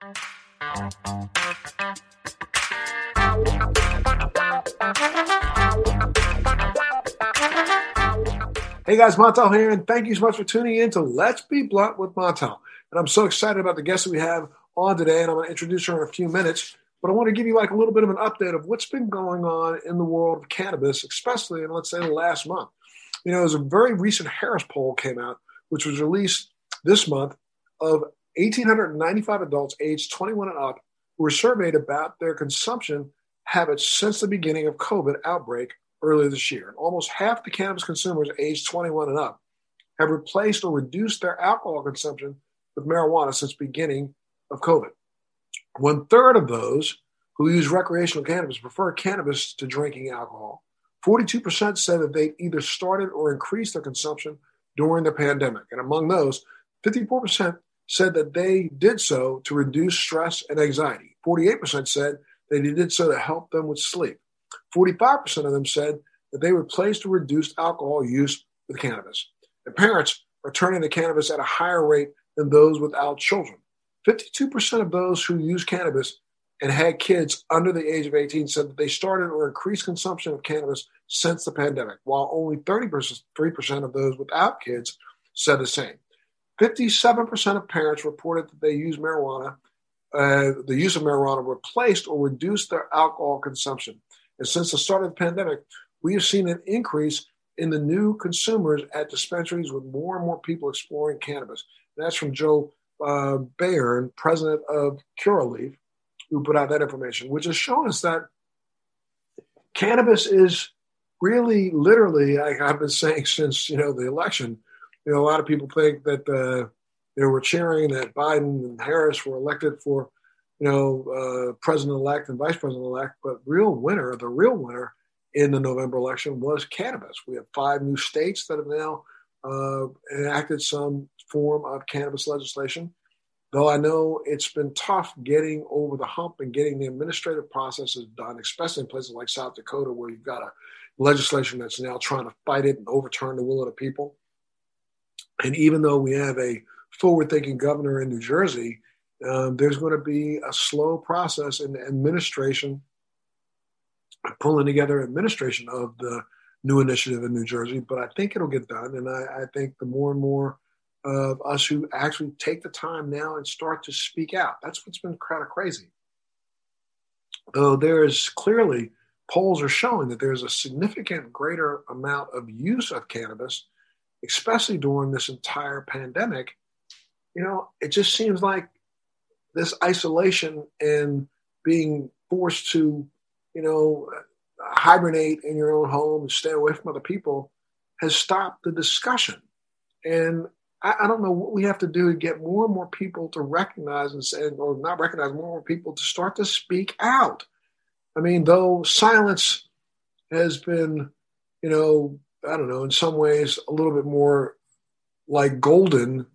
Hey guys, Montel here, and thank you so much for tuning in to Let's Be Blunt with Montel. And I'm so excited about the guest that we have on today, and I'm going to introduce her in a few minutes. But I want to give you like a little bit of an update of what's been going on in the world of cannabis, especially in let's say the last month. You know, there's a very recent Harris poll came out, which was released this month, of 1,895 adults aged 21 and up who were surveyed about their consumption habits since the beginning of COVID outbreak earlier this year. And almost half the cannabis consumers aged 21 and up have replaced or reduced their alcohol consumption with marijuana since beginning of COVID. One third of those who use recreational cannabis prefer cannabis to drinking alcohol. 42% said that they either started or increased their consumption during the pandemic. And among those, 54% said that they did so to reduce stress and anxiety. 48% said that they did so to help them with sleep. 45% of them said that they replaced or reduced alcohol use with cannabis. And parents are turning to cannabis at a higher rate than those without children. 52% of those who use cannabis and had kids under the age of 18 said that they started or increased consumption of cannabis since the pandemic, while only 33% of those without kids said the same. 57% of parents reported that they use marijuana, uh, the use of marijuana replaced or reduced their alcohol consumption. And since the start of the pandemic, we have seen an increase in the new consumers at dispensaries with more and more people exploring cannabis. And that's from Joe uh, Bayern, president of Curaleaf, who put out that information, which has shown us that cannabis is really, literally, like I've been saying since you know the election. You know, a lot of people think that uh, know we're cheering that Biden and Harris were elected for you know, uh, president elect and vice president elect, but real winner, the real winner in the November election was cannabis. We have five new states that have now uh, enacted some form of cannabis legislation. Though I know it's been tough getting over the hump and getting the administrative processes done, especially in places like South Dakota, where you've got a legislation that's now trying to fight it and overturn the will of the people. And even though we have a forward thinking governor in New Jersey, um, there's going to be a slow process in administration, pulling together administration of the new initiative in New Jersey. But I think it'll get done, and I, I think the more and more of us who actually take the time now and start to speak out. That's what's been kind of crazy. Though there is clearly polls are showing that there's a significant greater amount of use of cannabis, especially during this entire pandemic. You know, it just seems like this isolation and being forced to, you know, hibernate in your own home and stay away from other people has stopped the discussion. And I, I, don't know what we have to do to get more and more people to recognize and say, or not recognize more and more people to start to speak out. I mean, though silence has been, you know, I don't know, in some ways a little bit more like golden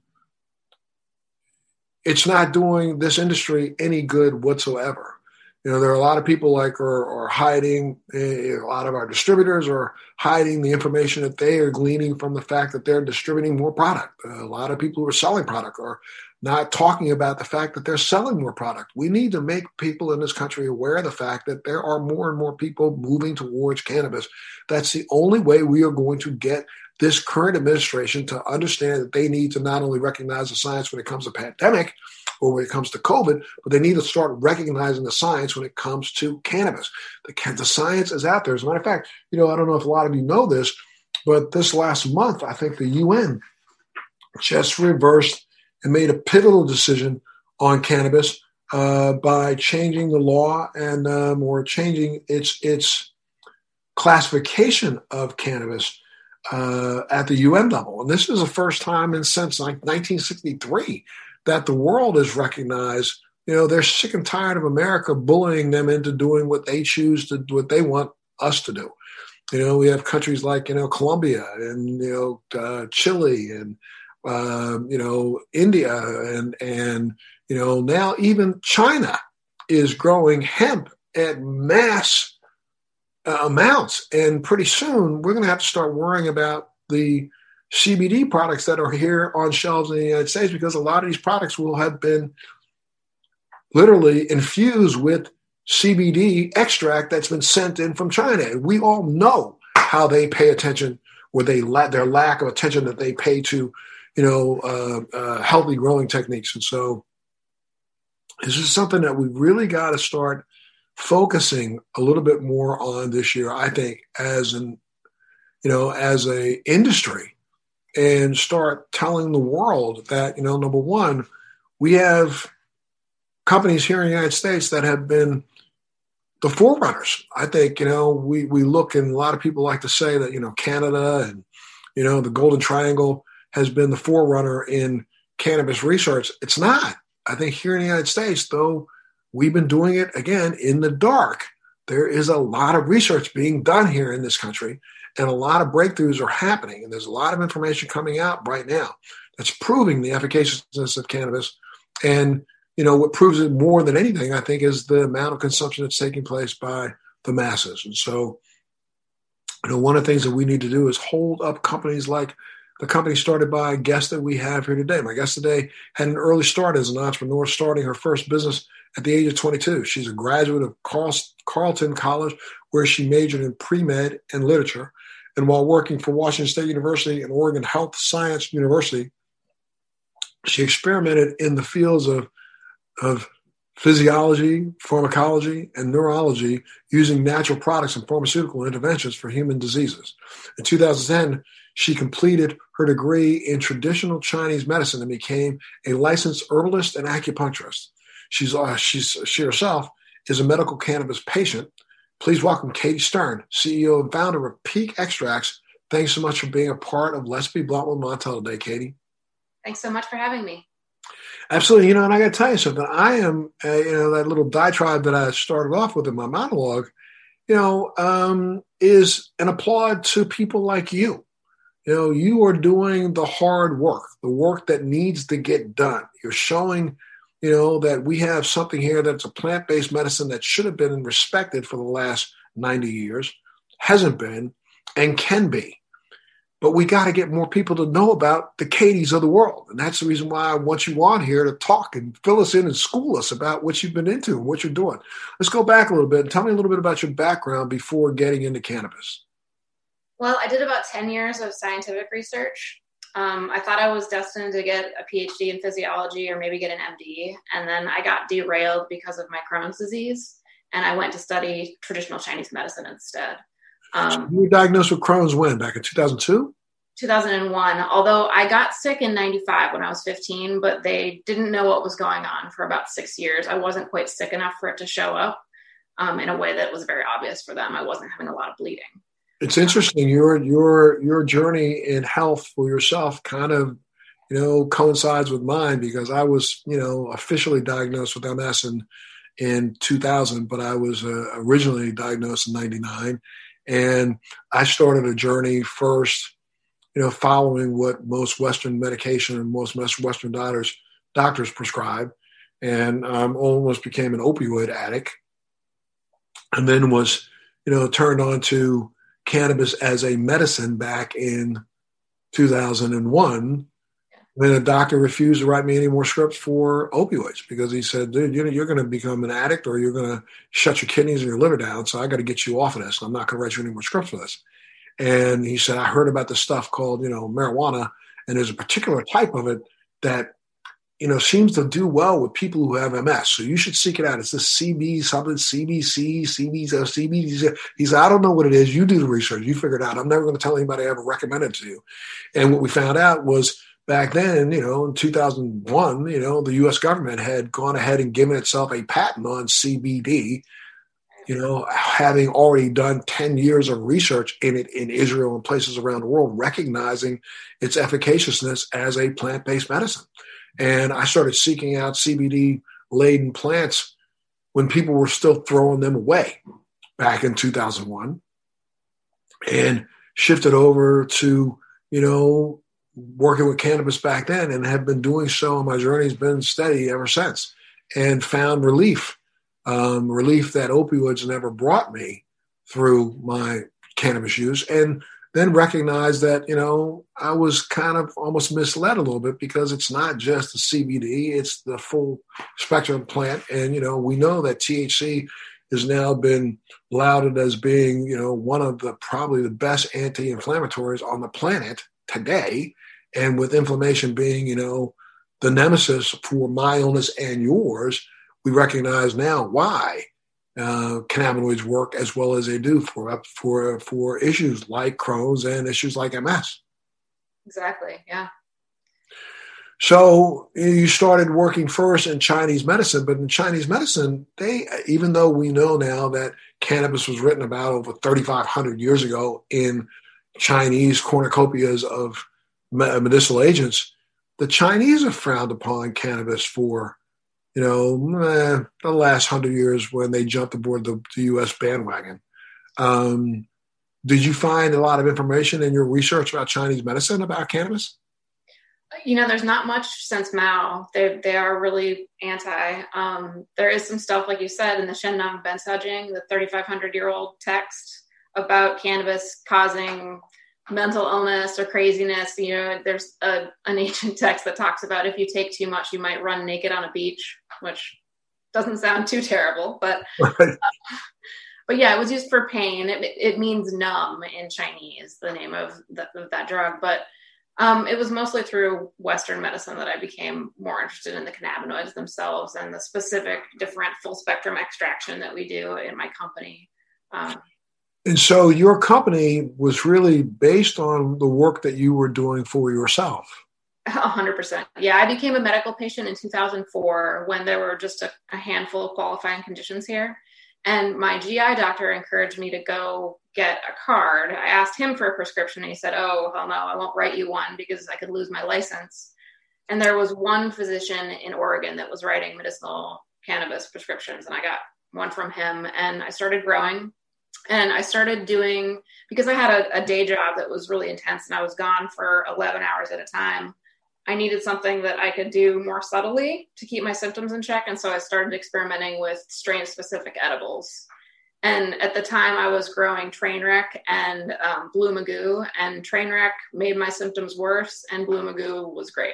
it's not doing this industry any good whatsoever. You know, there are a lot of people like are, are hiding. Eh, a lot of our distributors are hiding the information that they are gleaning from the fact that they're distributing more product. a lot of people who are selling product are not talking about the fact that they're selling more product. We need to make people in this country aware of the fact that there are more and more people moving towards cannabis. That's the only way we are going to get this current administration to understand that they need to not only recognize the science when it comes to pandemic or when it comes to COVID, but they need to start recognizing the science when it comes to cannabis. The, the science is out there. As a matter of fact, you know, I don't know if a lot of you know this, but this last month, I think the UN just reversed and made a pivotal decision on cannabis uh, by changing the law and um, or changing its its classification of cannabis uh, at the UN level. And this is the first time in since like 1963 that the world has recognized, you know, they're sick and tired of America bullying them into doing what they choose to what they want us to do. You know, we have countries like, you know, Colombia and, you know, uh, Chile and, uh, you know, India and, and, you know, now even China is growing hemp at mass uh, amounts. And pretty soon, we're going to have to start worrying about the CBD products that are here on shelves in the United States because a lot of these products will have been literally infused with CBD extract that's been sent in from China. And we all know how they pay attention or they la- their lack of attention that they pay to, you know, uh, uh, healthy growing techniques. And so this is something that we really got to start focusing a little bit more on this year, I think, as an, you know, as a industry and start telling the world that, you know, number one, we have companies here in the United States that have been the forerunners. I think, you know, we, we look and a lot of people like to say that, you know, Canada and, you know, the Golden Triangle has been the forerunner in cannabis research. It's not. I think here in the United States, though, we've been doing it again in the dark. There is a lot of research being done here in this country, and a lot of breakthroughs are happening. And there's a lot of information coming out right now that's proving the efficaciousness of cannabis. And you know what proves it more than anything, I think, is the amount of consumption that's taking place by the masses. And so, you know, one of the things that we need to do is hold up companies like the company started by a guest that we have here today. My guest today had an early start as an entrepreneur, starting her first business at the age of 22. She's a graduate of Carleton College, where she majored in pre med and literature. And while working for Washington State University and Oregon Health Science University, she experimented in the fields of, of physiology, pharmacology, and neurology using natural products and pharmaceutical interventions for human diseases. In 2010, she completed her degree in traditional Chinese medicine and became a licensed herbalist and acupuncturist. She's, uh, she's she herself is a medical cannabis patient. Please welcome Katie Stem, CEO and founder of Peak Extracts. Thanks so much for being a part of Let's Be Blunt with Montel today, Katie. Thanks so much for having me. Absolutely. You know, and I got to tell you something. I am, uh, you know, that little diatribe that I started off with in my monologue, you know, um, is an applaud to people like you you know, you are doing the hard work, the work that needs to get done. You're showing, you know, that we have something here that's a plant based medicine that should have been respected for the last 90 years, hasn't been, and can be. But we got to get more people to know about the Katies of the world. And that's the reason why I want you on here to talk and fill us in and school us about what you've been into and what you're doing. Let's go back a little bit and tell me a little bit about your background before getting into cannabis. Well, I did about 10 years of scientific research. Um, I thought I was destined to get a PhD in physiology or maybe get an MD. And then I got derailed because of my Crohn's disease. And I went to study traditional Chinese medicine instead. Um, you were diagnosed with Crohn's when? Back in 2002? 2001. Although I got sick in 95 when I was 15, but they didn't know what was going on for about six years. I wasn't quite sick enough for it to show up um, in a way that was very obvious for them. I wasn't having a lot of bleeding. It's interesting your your your journey in health for yourself kind of you know coincides with mine because I was you know officially diagnosed with MS in in 2000, but I was uh, originally diagnosed in 99, and I started a journey first, you know, following what most Western medication and most Western doctors doctors prescribe, and um, almost became an opioid addict, and then was you know turned on to cannabis as a medicine back in 2001 when a doctor refused to write me any more scripts for opioids because he said, dude, you're, you're going to become an addict or you're going to shut your kidneys and your liver down. So I got to get you off of this. I'm not going to write you any more scripts for this. And he said, I heard about this stuff called, you know, marijuana. And there's a particular type of it that you know, seems to do well with people who have MS. So you should seek it out. It's this CB something, CBC, CB, uh, CB. He said, I don't know what it is. You do the research. You figure it out. I'm never going to tell anybody I ever recommend it to you. And what we found out was back then, you know, in 2001, you know, the U.S. government had gone ahead and given itself a patent on CBD. You know, having already done 10 years of research in it in Israel and places around the world, recognizing its efficaciousness as a plant based medicine. And I started seeking out CBD laden plants when people were still throwing them away back in 2001 and shifted over to, you know, working with cannabis back then and have been doing so. And my journey's been steady ever since and found relief, um, relief that opioids never brought me through my cannabis use. And then recognized that, you know, I was kind of almost misled a little bit because it's not just the CBD, it's the full spectrum plant. And, you know, we know that THC has now been lauded as being, you know, one of the probably the best anti-inflammatories on the planet today. And with inflammation being, you know, the nemesis for my illness and yours, we recognize now why uh, cannabinoids work as well as they do for for for issues like Crohn's and issues like MS. Exactly. Yeah. So you started working first in Chinese medicine, but in Chinese medicine, they even though we know now that cannabis was written about over 3,500 years ago in Chinese cornucopias of medicinal agents, the Chinese have frowned upon cannabis for you know, eh, the last hundred years when they jumped aboard the, the U.S. bandwagon. Um, did you find a lot of information in your research about Chinese medicine about cannabis? You know, there's not much since Mao. They they are really anti. Um, there is some stuff, like you said, in the Shennong Bencaojing, the 3,500 year old text about cannabis causing mental illness or craziness. You know, there's a, an ancient text that talks about if you take too much, you might run naked on a beach, which doesn't sound too terrible, but. Uh, but yeah, it was used for pain. It, it means numb in Chinese, the name of, the, of that drug. But um, it was mostly through Western medicine that I became more interested in the cannabinoids themselves and the specific different full spectrum extraction that we do in my company. Um, and so your company was really based on the work that you were doing for yourself. 100%. Yeah, I became a medical patient in 2004 when there were just a, a, handful of qualifying conditions here. And my GI doctor encouraged me to go get a card. I asked him for a prescription and he said, Oh, hell no, I won't write you one because I could lose my license. And there was one physician in Oregon that was writing medicinal cannabis prescriptions, and I got one from him. And I started growing and I started doing because I had a, a, day job that was really intense and I was gone for 11 hours at a time. I needed something that I could do more subtly to keep my symptoms in check. And so I started experimenting with strain specific edibles. And at the time, I was growing Trainwreck and um, Blue Magoo, and Trainwreck made my symptoms worse, and Blue Magoo was great.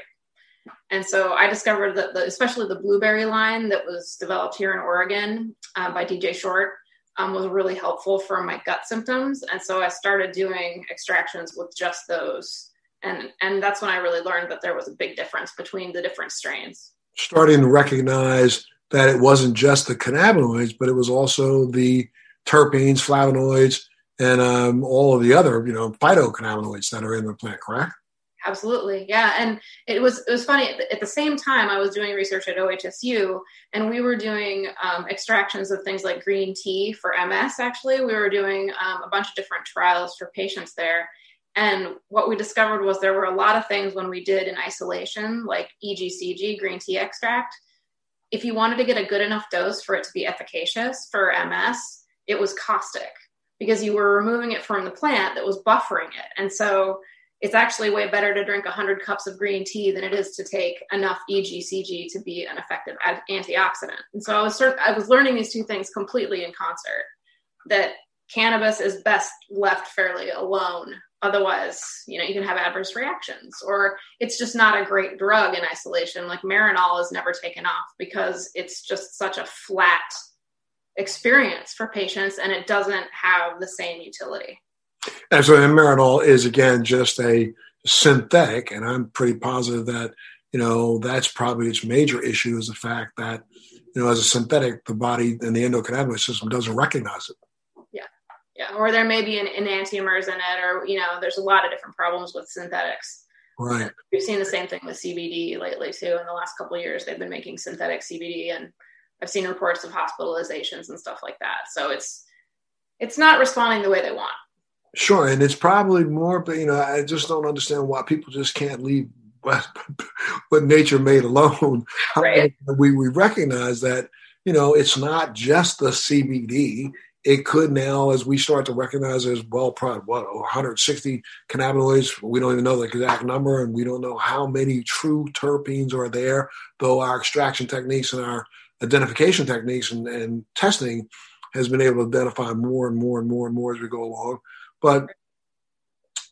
And so I discovered that, the, especially the blueberry line that was developed here in Oregon uh, by DJ Short, um, was really helpful for my gut symptoms. And so I started doing extractions with just those. And, and that's when I really learned that there was a big difference between the different strains. Starting to recognize that it wasn't just the cannabinoids, but it was also the terpenes, flavonoids, and um, all of the other, you know, phytocannabinoids that are in the plant, correct? Absolutely, yeah. And it was it was funny at the same time I was doing research at OHSU, and we were doing um, extractions of things like green tea for MS. Actually, we were doing um, a bunch of different trials for patients there. And what we discovered was there were a lot of things when we did in isolation, like EGCG, green tea extract. If you wanted to get a good enough dose for it to be efficacious for MS, it was caustic because you were removing it from the plant that was buffering it. And so it's actually way better to drink 100 cups of green tea than it is to take enough EGCG to be an effective antioxidant. And so I was I was learning these two things completely in concert. That cannabis is best left fairly alone. Otherwise, you know, you can have adverse reactions, or it's just not a great drug in isolation. Like Marinol is never taken off because it's just such a flat experience for patients, and it doesn't have the same utility. And so Marinol is again just a synthetic, and I'm pretty positive that you know that's probably its major issue is the fact that you know as a synthetic, the body and the endocannabinoid system doesn't recognize it. Yeah, yeah, or there may be an, enantiomers in it, or you know, there's a lot of different problems with synthetics. Right. We've seen the same thing with CBD lately too. In the last couple of years, they've been making synthetic CBD, and I've seen reports of hospitalizations and stuff like that. So it's it's not responding the way they want. Sure, and it's probably more, but you know, I just don't understand why people just can't leave what, what nature made alone. Right. We we recognize that you know it's not just the CBD. It could now, as we start to recognize, as well, probably what 160 cannabinoids. We don't even know the exact number, and we don't know how many true terpenes are there. Though our extraction techniques and our identification techniques and, and testing has been able to identify more and more and more and more as we go along. But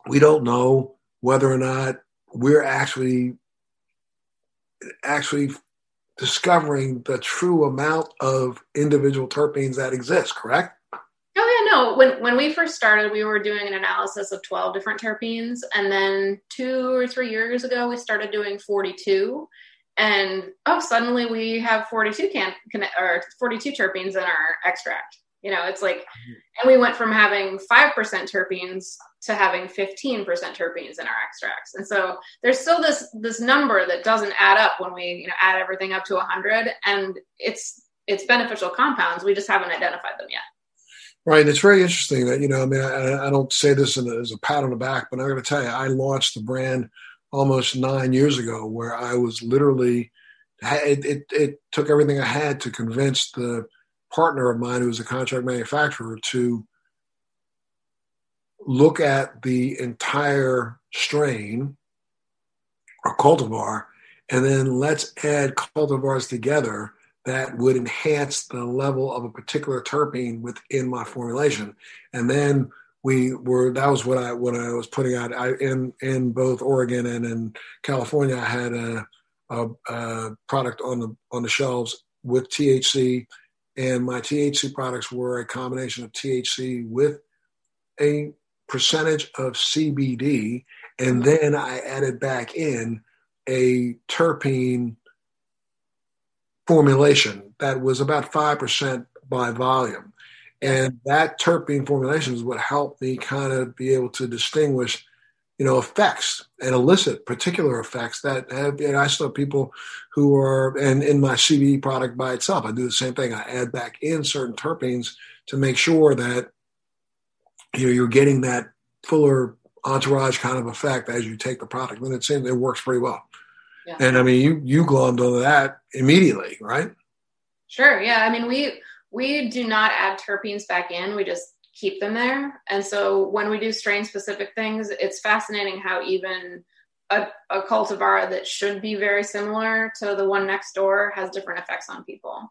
we don't know whether or not we're actually actually discovering the true amount of individual terpenes that exist, correct? No. When when we first started, we were doing an analysis of 12 different terpenes and then 2 or 3 years ago we started doing 42 and oh suddenly we have 42 can, can or 42 terpenes in our extract. You know, it's like and we went from having 5% terpenes to having 15% terpenes in our extracts. And so there's still this this number that doesn't add up when we, you know, add everything up to 100 and it's it's beneficial compounds. We just haven't identified them yet. Right. And it's very interesting that, you know, I mean, I, I don't say this a, as a pat on the back, but I'm going to tell you, I launched the brand almost nine years ago where I was literally, it, it, it took everything I had to convince the partner of mine who was a contract manufacturer to look at the entire strain or cultivar and then let's add cultivars together that would enhance the level of a particular terpene within my formulation. And then we were that was what I what I was putting out I, in in both Oregon and in California. I had a, a, a product on the on the shelves with THC, and my THC products were a combination of THC with a percentage of CBD, and then I added back in a terpene formulation that was about 5% by volume. And that terpene formulation is what helped me kind of be able to distinguish, you know, effects and elicit particular effects that have, and I saw people who are, and in my CBD product by itself, I do the same thing. I add back in certain terpenes to make sure that, you know, you're getting that fuller entourage kind of effect as you take the product. And it seems it works pretty well. Yeah. And I mean, you you glommed onto that immediately, right? Sure. Yeah. I mean, we we do not add terpenes back in. We just keep them there. And so when we do strain specific things, it's fascinating how even a, a cultivar that should be very similar to the one next door has different effects on people.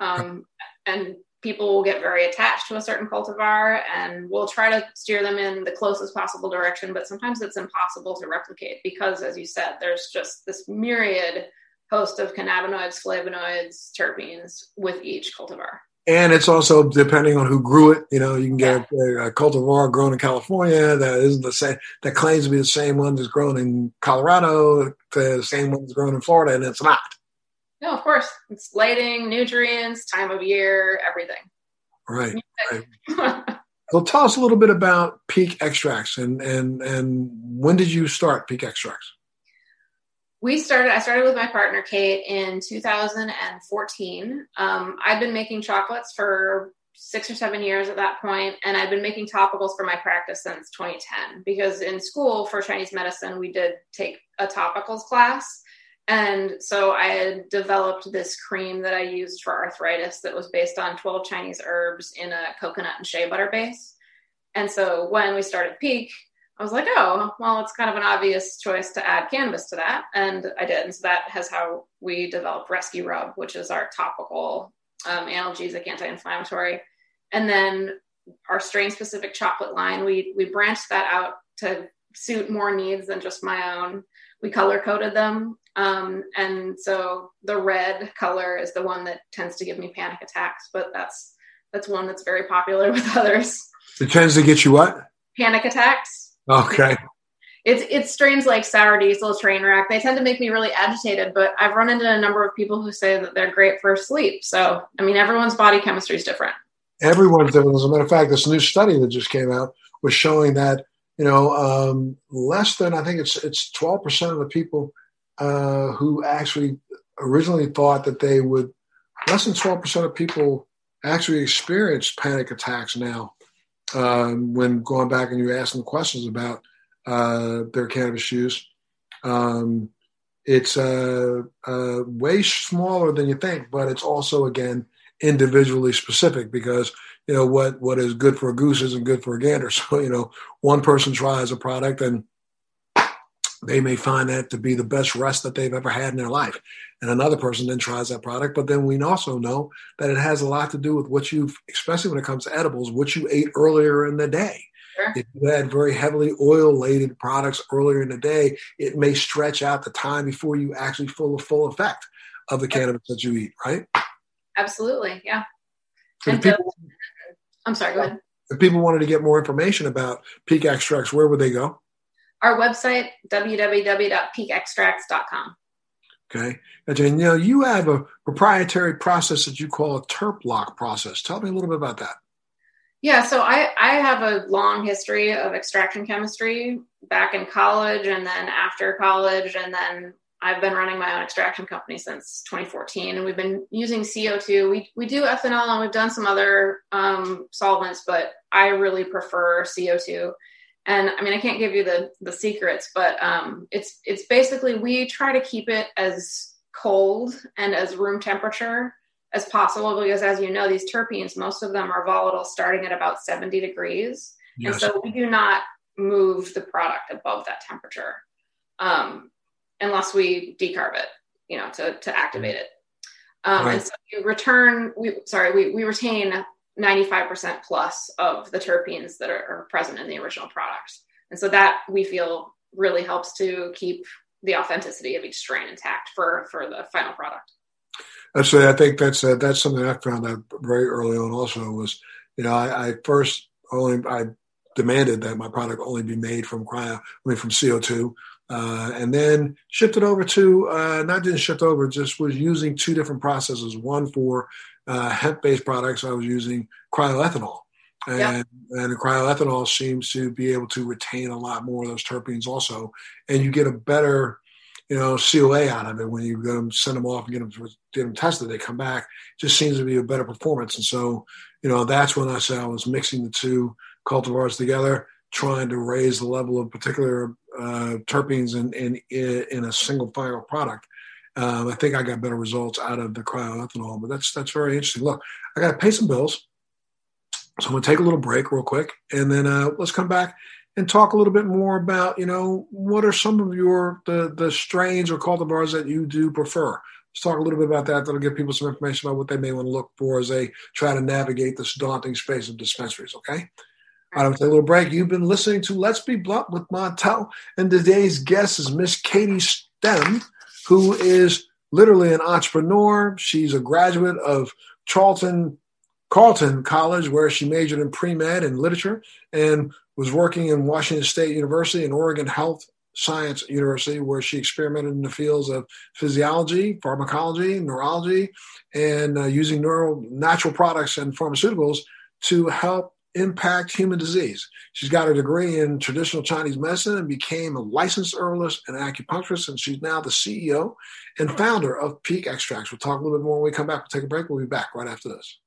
Um, and people will get very attached to a certain cultivar and we'll try to steer them in the closest possible direction but sometimes it's impossible to replicate because as you said there's just this myriad host of cannabinoids flavonoids terpenes with each cultivar and it's also depending on who grew it. You know, you can get yeah. a, a, cultivar grown in California that isn't the same, that claims to be the same one that's grown in Colorado, the same one that's grown in Florida, and it's not. No, of course. It's lighting, nutrients, time of year, everything. Right. right. well, tell us a little bit about Peak Extracts and and and when did you start Peak Extracts? We started. I started with my partner Kate in 2014. Um, I've been making chocolates for six or seven years at that point, and I've been making topicals for my practice since 2010. Because in school for Chinese medicine, we did take a topicals class, and so I had developed this cream that I used for arthritis that was based on 12 Chinese herbs in a coconut and shea butter base. And so when we started Peak, I was like, oh, well, it's kind of an obvious choice to add cannabis to that. And I did. And so that has how we developed Rescue Rub, which is our topical um, analgesic anti inflammatory. And then our strain specific chocolate line, we, we branched that out to suit more needs than just my own. We color coded them um, and so the red color is the one that tends to give me panic attacks, but that's that's one that's very popular with others. It tends to get you what? Panic attacks. Okay. It's it's strains like sour diesel, train wreck. They tend to make me really agitated, but I've run into a number of people who say that they're great for sleep. So I mean, everyone's body chemistry is different. Everyone's different. As a matter of fact, this new study that just came out was showing that you know um, less than I think it's it's twelve percent of the people uh, who actually originally thought that they would, less than 12% of people actually experience panic attacks now um, when going back and you ask them questions about uh, their cannabis use. Um, it's uh, uh, way smaller than you think, but it's also, again, individually specific because you know what what is good for a goose isn't good for a gander. So you know, one person tries a product and they may find that to be the best rest that they've ever had in their life. And another person then tries that product. But then we also know that it has a lot to do with what you've, especially when it comes to edibles, what you ate earlier in the day. Sure. If you had very heavily oil laden products earlier in the day, it may stretch out the time before you actually feel the full effect of the cannabis that you eat, right? Absolutely, yeah. And people, I'm sorry, go ahead. If people wanted to get more information about peak extracts, where would they go? Our website, www.peakextracts.com. Okay. And you know, you have a proprietary process that you call a terp lock process. Tell me a little bit about that. Yeah, so I, I have a long history of extraction chemistry back in college and then after college. And then I've been running my own extraction company since 2014. And we've been using CO2. We, we do ethanol and we've done some other um, solvents, but I really prefer CO2 and I mean I can't give you the the secrets, but um, it's it's basically we try to keep it as cold and as room temperature as possible because as you know these terpenes most of them are volatile starting at about 70 degrees yes. and so we do not move the product above that temperature um, unless we decarb it you know to, to activate it um, right. and so you return we sorry we, we retain 95% plus of the terpenes that are, are present in the original product. And so that we feel really helps to keep the authenticity of each strain intact for, for the final product. Actually, I think that's uh, that's something I found out very early on. Also, was you know I, I first only I demanded that my product only be made from cryo, I mean from CO two, uh, and then shifted over to uh, not just shift over, just was using two different processes. One for uh, hemp-based products, I was using cryoethanol, and yep. and the cryoethanol seems to be able to retain a lot more of those terpenes also, and you get a better, you know, COA out of it when you go send them off and get them get them tested. They come back, it just seems to be a better performance, and so you know that's when I said I was mixing the two cultivars together, trying to raise the level of particular uh, terpenes in, in in a single final product um, I think I got better results out of the cryoethanol, but that's that's very interesting. Look, I got to pay some bills, so I'm to take a little break real quick, and then uh, let's come back and talk a little bit more about you know what are some of your the the strains or cultivars that you do prefer. Let's talk a little bit about that. That'll give people some information about what they may want to look for as they try to navigate this daunting space of dispensaries. Okay. All right, I'm take a little break. You've been listening to Let's Be Blunt with Montel, and today's guest is Miss Katie Stem who is literally an entrepreneur. She's a graduate of Charlton Carleton College, where she majored in pre med and literature, and was working in Washington State University and Oregon Health Science University, where she experimented in the fields of physiology, pharmacology, neurology, and uh, using neural natural products and pharmaceuticals to help impact human disease. She's got a degree in traditional Chinese medicine and became a licensed herbalist and acupuncturist, and she's now the CEO and founder of Peak Extracts. We'll talk a little bit more when we come back. We'll take a break. We'll be back right after this.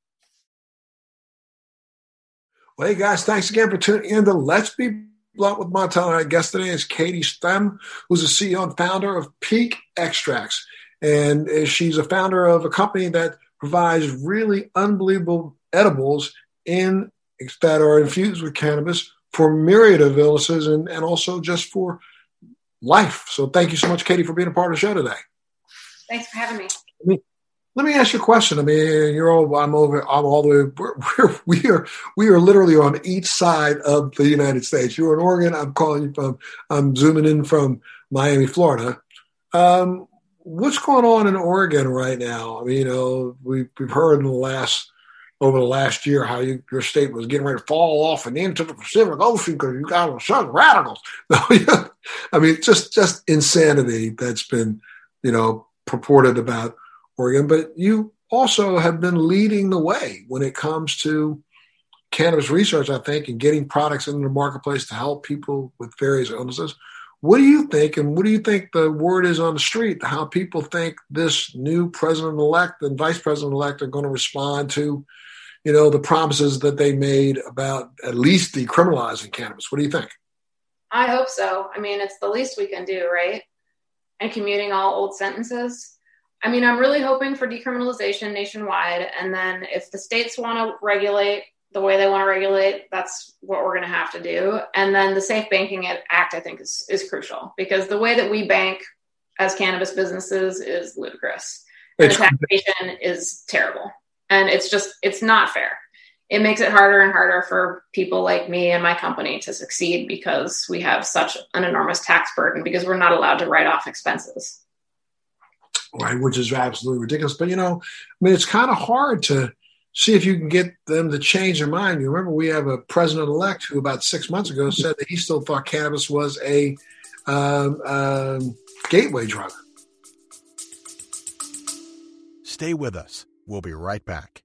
Well, hey guys, thanks again for tuning in to Let's Be Blunt with Montel. Our guest today is Katie Stem, who's the CEO and founder of Peak Extracts. And uh, she's a founder of a company that provides really unbelievable edibles in that are infused with cannabis for myriad of illnesses and, and also just for life. So thank you so much, Katie, for being a part of the show today. Thanks for having me. Let me, let me ask you a question. I mean, you're all, I'm over, I'm all the way, we're, we are, we are literally on each side of the United States. You're in Oregon. I'm calling you from, I'm zooming in from Miami, Florida. Um, what's going on in Oregon right now? I mean, you know, we've, we've heard in the last over the last year how you, your state was getting ready to fall off and into the Pacific Ocean because you got some radicals. I mean, just just insanity that's been, you know, purported about Oregon. But you also have been leading the way when it comes to cannabis research, I think, and getting products into the marketplace to help people with various illnesses. What do you think, and what do you think the word is on the street? How people think this new president elect and vice president elect are going to respond to you know, the promises that they made about at least decriminalizing cannabis. What do you think? I hope so. I mean, it's the least we can do, right? And commuting all old sentences. I mean, I'm really hoping for decriminalization nationwide. And then if the states want to regulate the way they want to regulate, that's what we're going to have to do. And then the Safe Banking Act, I think, is, is crucial because the way that we bank as cannabis businesses is ludicrous. The taxation is terrible and it's just it's not fair it makes it harder and harder for people like me and my company to succeed because we have such an enormous tax burden because we're not allowed to write off expenses. Right, which is absolutely ridiculous. But you know, I mean, it's kind of hard to see if you can get them to change their mind. You remember we have a president elect who about six months ago said that he still thought cannabis was a um, um, gateway drug. Stay with us. We'll be right back.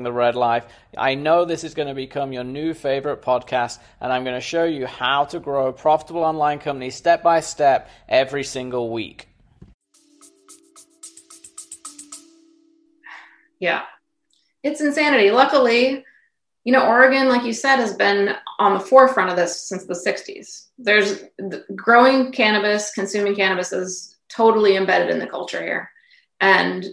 Living the Red Life. I know this is going to become your new favorite podcast, and I'm going to show you how to grow a profitable online company step by step every single week. Yeah. It's insanity. Luckily, you know, Oregon, like you said, has been on the forefront of this since the 60s. There's growing cannabis, consuming cannabis is totally embedded in the culture here. And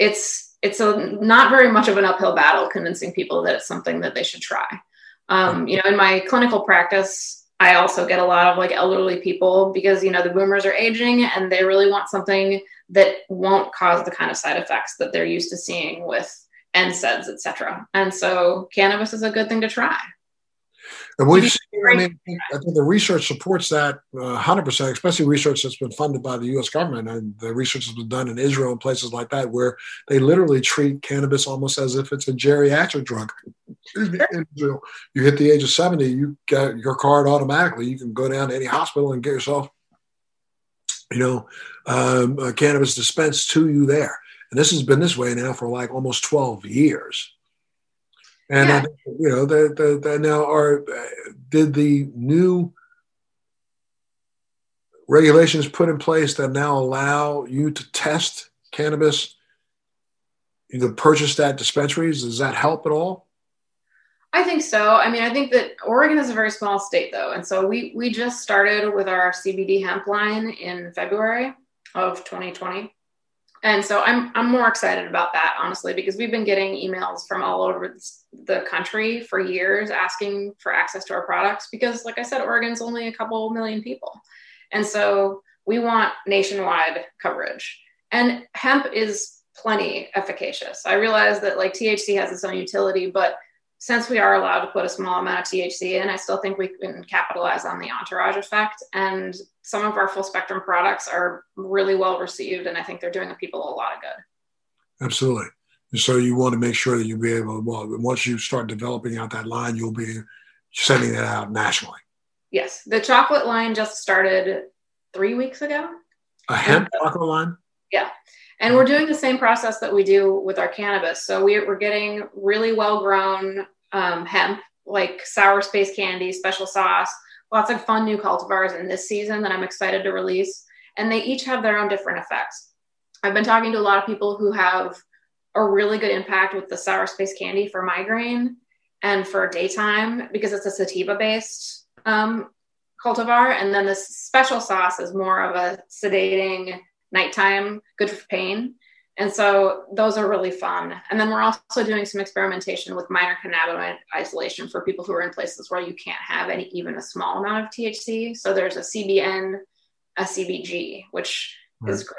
it's it's a not very much of an uphill battle convincing people that it's something that they should try. Um, you know, in my clinical practice, I also get a lot of like elderly people because you know the boomers are aging and they really want something that won't cause the kind of side effects that they're used to seeing with NSAIDs, et cetera. And so cannabis is a good thing to try. And we've seen, I mean, I think the research supports that uh, 100%, especially research that's been funded by the US government. And the research has been done in Israel and places like that, where they literally treat cannabis almost as if it's a geriatric drug. In Israel, you hit the age of 70, you get your card automatically. You can go down to any hospital and get yourself you know, um, cannabis dispensed to you there. And this has been this way now for like almost 12 years. And, yeah. you know, the, the, the, now are, did the new regulations put in place that now allow you to test cannabis, you to purchase that dispensaries? Does that help at all? I think so. I mean, I think that Oregon is a very small state, though, and so we we just started with our CBD hemp line in February of 2020, and so I'm I'm more excited about that honestly because we've been getting emails from all over the country for years asking for access to our products because, like I said, Oregon's only a couple million people, and so we want nationwide coverage, and hemp is plenty efficacious. I realize that like THC has its own utility, but since we are allowed to put a small amount of THC in, I still think we can capitalize on the entourage effect. And some of our full spectrum products are really well received, and I think they're doing people a lot of good. Absolutely. So you want to make sure that you'll be able. Well, once you start developing out that line, you'll be sending it out nationally. Yes, the chocolate line just started three weeks ago. A hemp chocolate line. Yeah, and we're doing the same process that we do with our cannabis. So we're, we're getting really well grown um, hemp, like sour space candy, special sauce, lots of fun new cultivars in this season that I'm excited to release. And they each have their own different effects. I've been talking to a lot of people who have a really good impact with the sour space candy for migraine and for daytime because it's a sativa based um, cultivar. And then the special sauce is more of a sedating nighttime, good for pain. And so those are really fun. And then we're also doing some experimentation with minor cannabinoid isolation for people who are in places where you can't have any, even a small amount of THC. So there's a CBN, a CBG, which right. is great.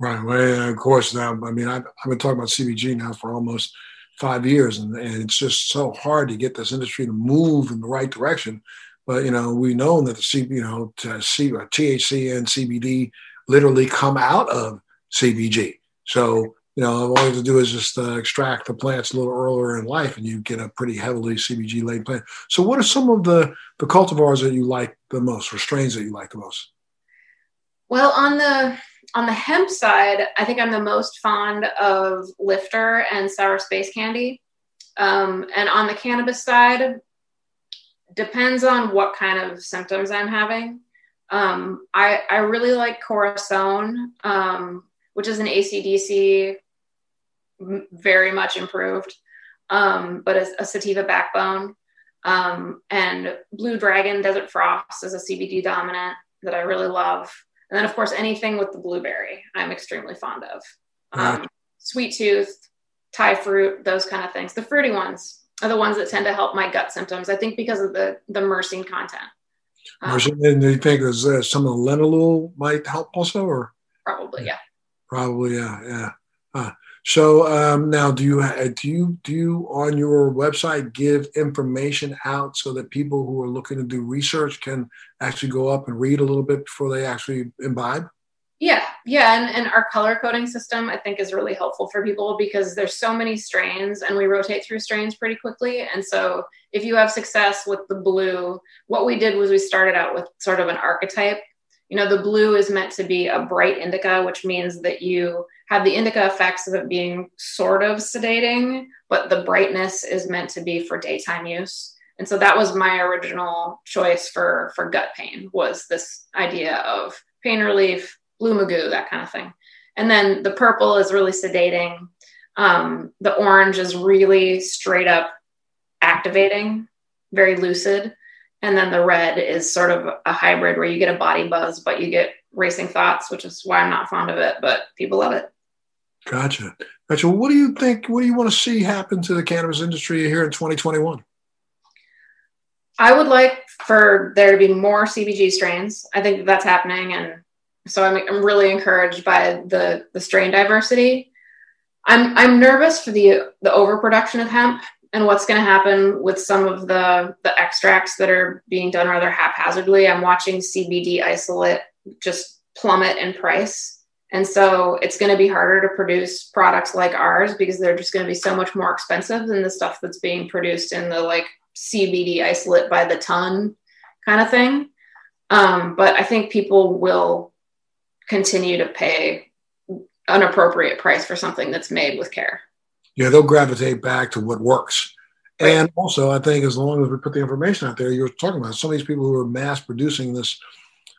Right. Well, of course, now, I mean, I've, I've been talking about CBG now for almost five years, and, and it's just so hard to get this industry to move in the right direction. But, you know, we know that the C, you know, to C, uh, THC and CBD literally come out of CBG. So, you know, all you have to do is just uh, extract the plants a little earlier in life and you get a pretty heavily CBG laden plant. So, what are some of the, the cultivars that you like the most or strains that you like the most? Well, on the on the hemp side, I think I'm the most fond of Lifter and Sour Space Candy. Um, and on the cannabis side, depends on what kind of symptoms I'm having. Um, I, I really like Corazon, um, which is an ACDC very much improved. um, but a, a, sativa backbone. Um, and Blue Dragon Desert Frost is a CBD dominant that I really love. And then, of course, anything with the blueberry, I'm extremely fond of. Um, sweet tooth, Thai fruit, those kind of things. The fruity ones are the ones that tend to help my gut symptoms. I think because of the the myrcene content. Um, and do you think is uh, some of the linalool might help also, or probably yeah. Probably yeah, yeah. Uh, so um, now, do you do you do you on your website give information out so that people who are looking to do research can actually go up and read a little bit before they actually imbibe? Yeah, yeah, and, and our color coding system I think is really helpful for people because there's so many strains and we rotate through strains pretty quickly. And so if you have success with the blue, what we did was we started out with sort of an archetype. You know, the blue is meant to be a bright indica, which means that you have the indica effects of it being sort of sedating, but the brightness is meant to be for daytime use. And so that was my original choice for for gut pain was this idea of pain relief blue magoo, that kind of thing. And then the purple is really sedating. Um, the orange is really straight up activating, very lucid. And then the red is sort of a hybrid where you get a body buzz, but you get racing thoughts, which is why I'm not fond of it, but people love it. Gotcha. Gotcha. What do you think? What do you want to see happen to the cannabis industry here in 2021? I would like for there to be more CBG strains. I think that's happening, and so I'm, I'm really encouraged by the the strain diversity. I'm I'm nervous for the the overproduction of hemp and what's going to happen with some of the the extracts that are being done rather haphazardly. I'm watching CBD isolate just plummet in price. And so it's going to be harder to produce products like ours because they're just going to be so much more expensive than the stuff that's being produced in the like CBD isolate by the ton kind of thing. Um, but I think people will continue to pay an appropriate price for something that's made with care. Yeah, they'll gravitate back to what works. Right. And also, I think as long as we put the information out there, you're talking about some of these people who are mass producing this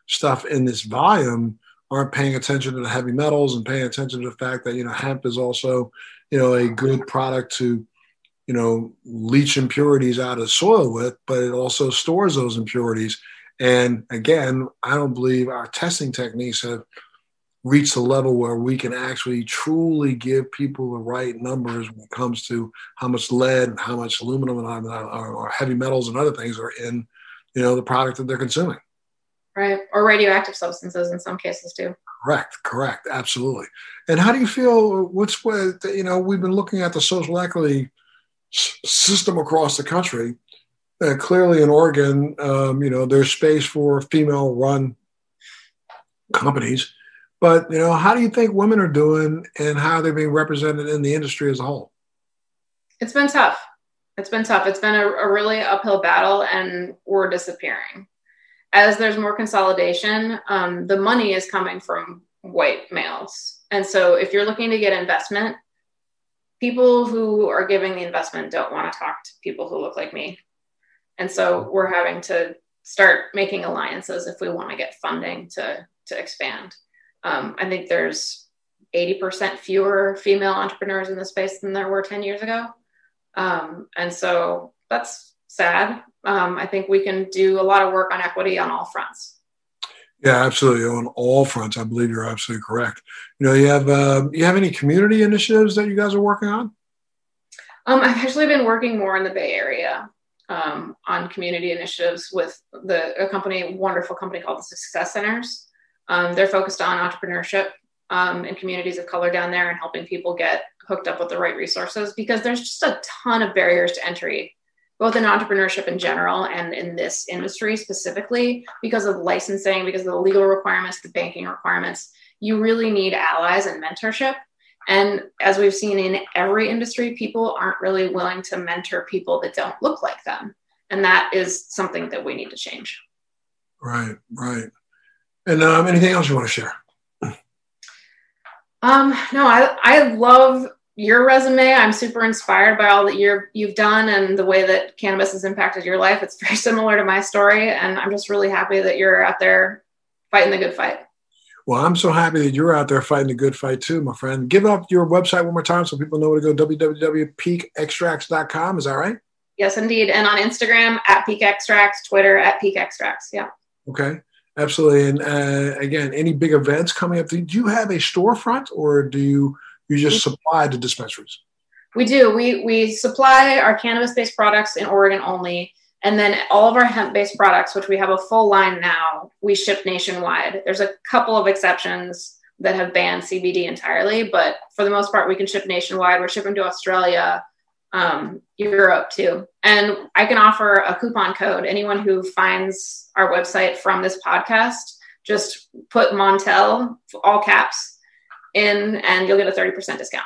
stuff in this volume aren't paying attention to the heavy metals and paying attention to the fact that you know hemp is also you know a good product to you know leach impurities out of soil with, but it also stores those impurities and again, I don't believe our testing techniques have reached a level where we can actually truly give people the right numbers when it comes to how much lead and how much aluminum and or heavy metals and other things are in, you know, the product that they're consuming. Right, or radioactive substances in some cases too. Correct, correct, absolutely. And how do you feel? What's what you know? We've been looking at the social equity system across the country uh, clearly in Oregon, um, you know, there's space for female-run companies. But you know, how do you think women are doing, and how they're being represented in the industry as a whole? It's been tough. It's been tough. It's been a, a really uphill battle, and we're disappearing. As there's more consolidation, um, the money is coming from white males, and so if you're looking to get investment, people who are giving the investment don't want to talk to people who look like me and so we're having to start making alliances if we want to get funding to to expand. Um, I think there's 80% fewer female entrepreneurs in the space than there were 10 years ago. Um, and so that's sad. Um, I think we can do a lot of work on equity on all fronts. Yeah, absolutely. On all fronts, I believe you're absolutely correct. You know, you have uh, you have any community initiatives that you guys are working on? Um, I've actually been working more in the Bay Area um, on community initiatives with the a company, wonderful company called the Success Centers. Um, they're focused on entrepreneurship um, in communities of color down there and helping people get hooked up with the right resources because there's just a ton of barriers to entry, both in entrepreneurship in general and in this industry specifically, because of licensing, because of the legal requirements, the banking requirements. You really need allies and mentorship and as we've seen in every industry, people aren't really willing to mentor people that don't look like them. And that is something that we need to change. Right, right. And um, anything else you want to share? Um, no, I, I love your resume. I'm super inspired by all that you're, you've done and the way that cannabis has impacted your life. It's very similar to my story. And I'm just really happy that you're out there fighting the good fight. Well, I'm so happy that you're out there fighting a good fight too, my friend. Give up your website one more time so people know where to go www.peakextracts.com. Is that right? Yes, indeed. And on Instagram at Peak Extracts, Twitter at Peak Extracts. Yeah. Okay. Absolutely. And uh, again, any big events coming up? Do you have a storefront or do you you just supply to dispensaries? We do. We we supply our cannabis-based products in Oregon only. And then all of our hemp based products, which we have a full line now, we ship nationwide. There's a couple of exceptions that have banned CBD entirely, but for the most part, we can ship nationwide. We're shipping to Australia, um, Europe too. And I can offer a coupon code. Anyone who finds our website from this podcast, just put Montel, all caps, in, and you'll get a 30% discount.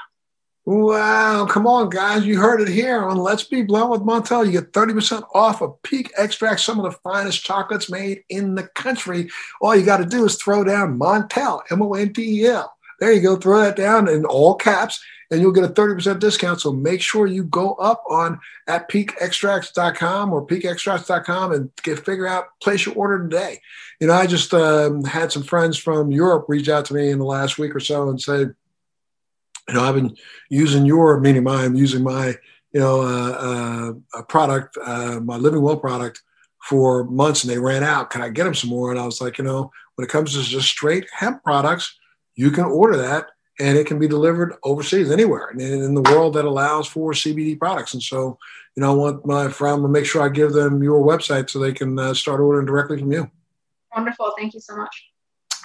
Wow, come on, guys. You heard it here on Let's Be Blunt with Montel. You get 30% off of Peak Extract, some of the finest chocolates made in the country. All you got to do is throw down Montel, M O N T E L. There you go. Throw that down in all caps, and you'll get a 30% discount. So make sure you go up on at peakextracts.com or peakextracts.com and get figure out, place your order today. You know, I just um, had some friends from Europe reach out to me in the last week or so and said, you know, I've been using your, meaning mine, using my, you know, uh, uh, product, uh, my Living Well product for months and they ran out. Can I get them some more? And I was like, you know, when it comes to just straight hemp products, you can order that and it can be delivered overseas anywhere in, in the world that allows for CBD products. And so, you know, I want my friend to make sure I give them your website so they can uh, start ordering directly from you. Wonderful. Thank you so much.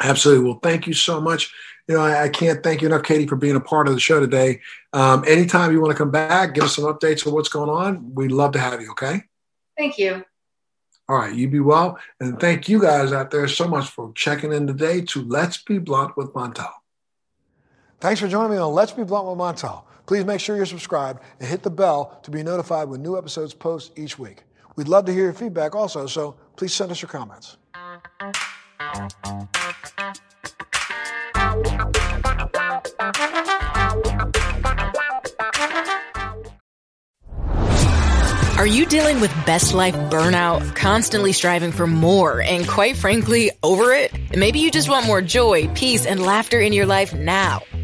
Absolutely. Well, thank you so much. You know, I, I, can't thank you enough, Katie, for being a part of the show today. Um, anytime you want to come back, give us some updates on what's going on. We'd love to have you. Okay. Thank you. All right. You be well. And thank you guys out there so much for checking in today to Let's Be Blunt with Montel. Thanks for joining me on Let's Be Blunt with Montel. Please make sure you're subscribed and hit the bell to be notified when new episodes post each week. We'd love to hear your feedback also, so please send us your comments. Are you dealing with best life burnout, constantly striving for more, and quite frankly, over it? Maybe you just want more joy, peace, and laughter in your life now.